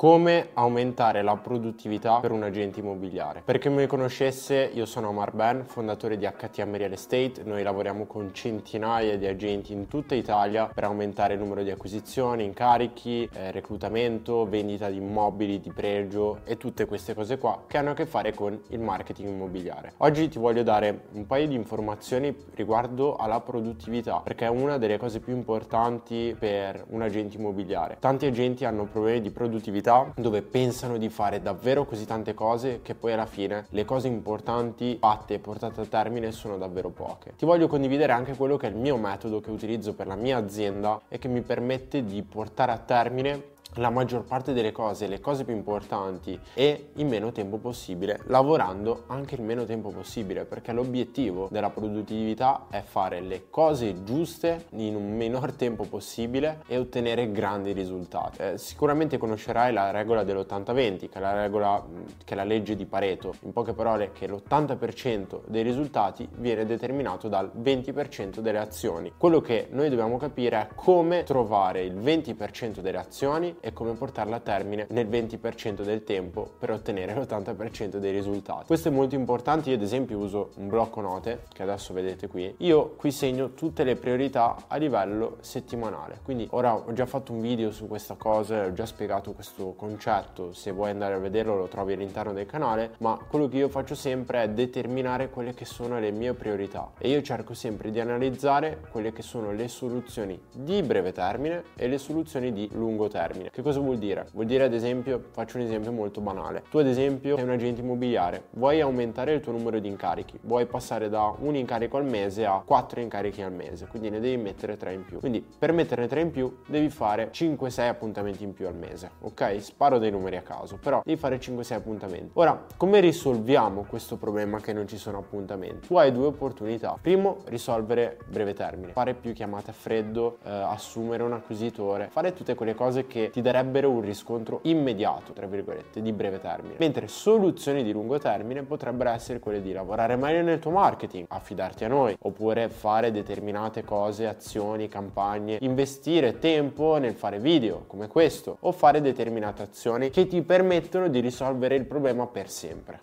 Come aumentare la produttività per un agente immobiliare? Per chi mi conoscesse, io sono Omar Ben, fondatore di HTM Real Estate. Noi lavoriamo con centinaia di agenti in tutta Italia per aumentare il numero di acquisizioni, incarichi, eh, reclutamento, vendita di immobili di pregio e tutte queste cose qua che hanno a che fare con il marketing immobiliare. Oggi ti voglio dare un paio di informazioni riguardo alla produttività, perché è una delle cose più importanti per un agente immobiliare. Tanti agenti hanno problemi di produttività università dove pensano di fare davvero così tante cose che poi alla fine le cose importanti fatte e portate a termine sono davvero poche. Ti voglio condividere anche quello che è il mio metodo che utilizzo per la mia azienda e che mi permette di portare a termine la maggior parte delle cose, le cose più importanti e in meno tempo possibile, lavorando anche il meno tempo possibile, perché l'obiettivo della produttività è fare le cose giuste in un minor tempo possibile e ottenere grandi risultati. Eh, sicuramente conoscerai la regola dell'80-20, che è la regola che è la legge di Pareto, in poche parole che l'80% dei risultati viene determinato dal 20% delle azioni. Quello che noi dobbiamo capire è come trovare il 20% delle azioni e come portarla a termine nel 20% del tempo per ottenere l'80% dei risultati. Questo è molto importante, io ad esempio uso un blocco note che adesso vedete qui, io qui segno tutte le priorità a livello settimanale, quindi ora ho già fatto un video su questa cosa, ho già spiegato questo concetto, se vuoi andare a vederlo lo trovi all'interno del canale, ma quello che io faccio sempre è determinare quelle che sono le mie priorità e io cerco sempre di analizzare quelle che sono le soluzioni di breve termine e le soluzioni di lungo termine che cosa vuol dire? Vuol dire ad esempio, faccio un esempio molto banale. Tu ad esempio sei un agente immobiliare, vuoi aumentare il tuo numero di incarichi, vuoi passare da un incarico al mese a quattro incarichi al mese, quindi ne devi mettere tre in più. Quindi per metterne tre in più devi fare 5-6 appuntamenti in più al mese, ok? Sparo dei numeri a caso, però devi fare 5-6 appuntamenti. Ora, come risolviamo questo problema che non ci sono appuntamenti? Tu hai due opportunità. Primo, risolvere breve termine, fare più chiamate a freddo, eh, assumere un acquisitore, fare tutte quelle cose che ti ti darebbero un riscontro immediato, tra virgolette, di breve termine. Mentre soluzioni di lungo termine potrebbero essere quelle di lavorare meglio nel tuo marketing, affidarti a noi, oppure fare determinate cose, azioni, campagne, investire tempo nel fare video come questo, o fare determinate azioni che ti permettono di risolvere il problema per sempre.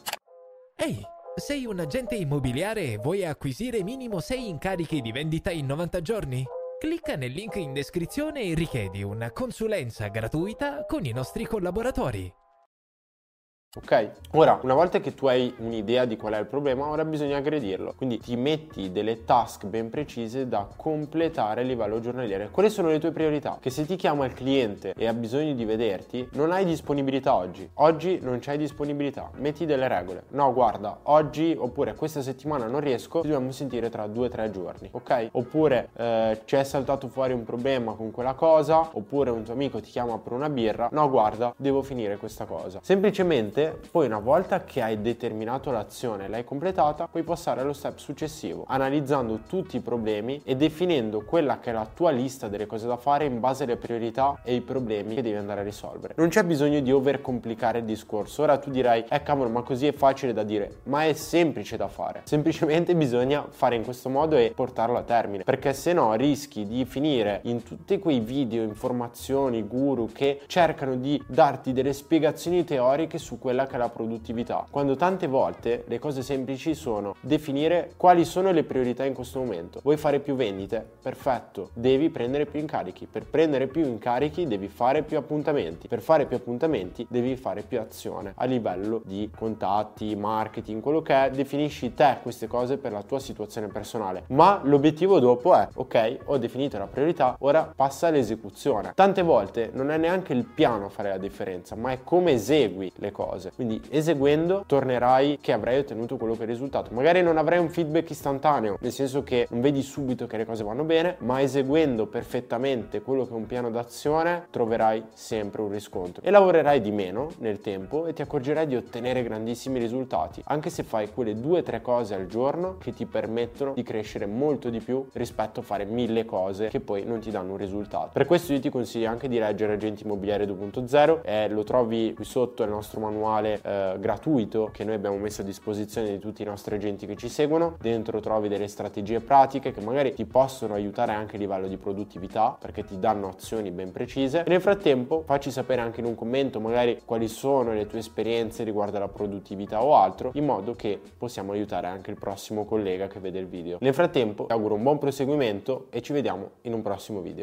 Ehi, sei un agente immobiliare e vuoi acquisire minimo 6 incarichi di vendita in 90 giorni? Clicca nel link in descrizione e richiedi una consulenza gratuita con i nostri collaboratori. Ok? Ora, una volta che tu hai un'idea di qual è il problema, ora bisogna aggredirlo. Quindi ti metti delle task ben precise da completare a livello giornaliero. Quali sono le tue priorità? Che se ti chiama il cliente e ha bisogno di vederti, non hai disponibilità oggi. Oggi non c'hai disponibilità. Metti delle regole. No, guarda, oggi oppure questa settimana non riesco, ci dobbiamo sentire tra due o tre giorni. Ok? Oppure eh, ci è saltato fuori un problema con quella cosa, oppure un tuo amico ti chiama per una birra. No, guarda, devo finire questa cosa. Semplicemente poi una volta che hai determinato l'azione e l'hai completata, puoi passare allo step successivo, analizzando tutti i problemi e definendo quella che è la tua lista delle cose da fare in base alle priorità e ai problemi che devi andare a risolvere. Non c'è bisogno di overcomplicare il discorso. Ora tu dirai, eh cavolo, ma così è facile da dire, ma è semplice da fare. Semplicemente bisogna fare in questo modo e portarlo a termine, perché se no rischi di finire in tutti quei video, informazioni, guru che cercano di darti delle spiegazioni teoriche su quella quella che è la produttività, quando tante volte le cose semplici sono definire quali sono le priorità in questo momento. Vuoi fare più vendite? Perfetto, devi prendere più incarichi. Per prendere più incarichi devi fare più appuntamenti. Per fare più appuntamenti devi fare più azione a livello di contatti, marketing, quello che è, definisci te queste cose per la tua situazione personale. Ma l'obiettivo dopo è, ok, ho definito la priorità, ora passa all'esecuzione. Tante volte non è neanche il piano a fare la differenza, ma è come esegui le cose cose. Quindi eseguendo tornerai che avrai ottenuto quello che è il risultato. Magari non avrai un feedback istantaneo, nel senso che non vedi subito che le cose vanno bene, ma eseguendo perfettamente quello che è un piano d'azione troverai sempre un riscontro. E lavorerai di meno nel tempo e ti accorgerai di ottenere grandissimi risultati, anche se fai quelle due o tre cose al giorno che ti permettono di crescere molto di più rispetto a fare mille cose che poi non ti danno un risultato. Per questo io ti consiglio anche di leggere Agenti Immobiliari 2.0, eh, lo trovi qui sotto nel nostro manuale manuale eh, gratuito che noi abbiamo messo a disposizione di tutti i nostri agenti che ci seguono. Dentro trovi delle strategie pratiche che magari ti possono aiutare anche a livello di produttività perché ti danno azioni ben precise. E nel frattempo facci sapere anche in un commento magari quali sono le tue esperienze riguardo alla produttività o altro in modo che possiamo aiutare anche il prossimo collega che vede il video. Nel frattempo ti auguro un buon proseguimento e ci vediamo in un prossimo video.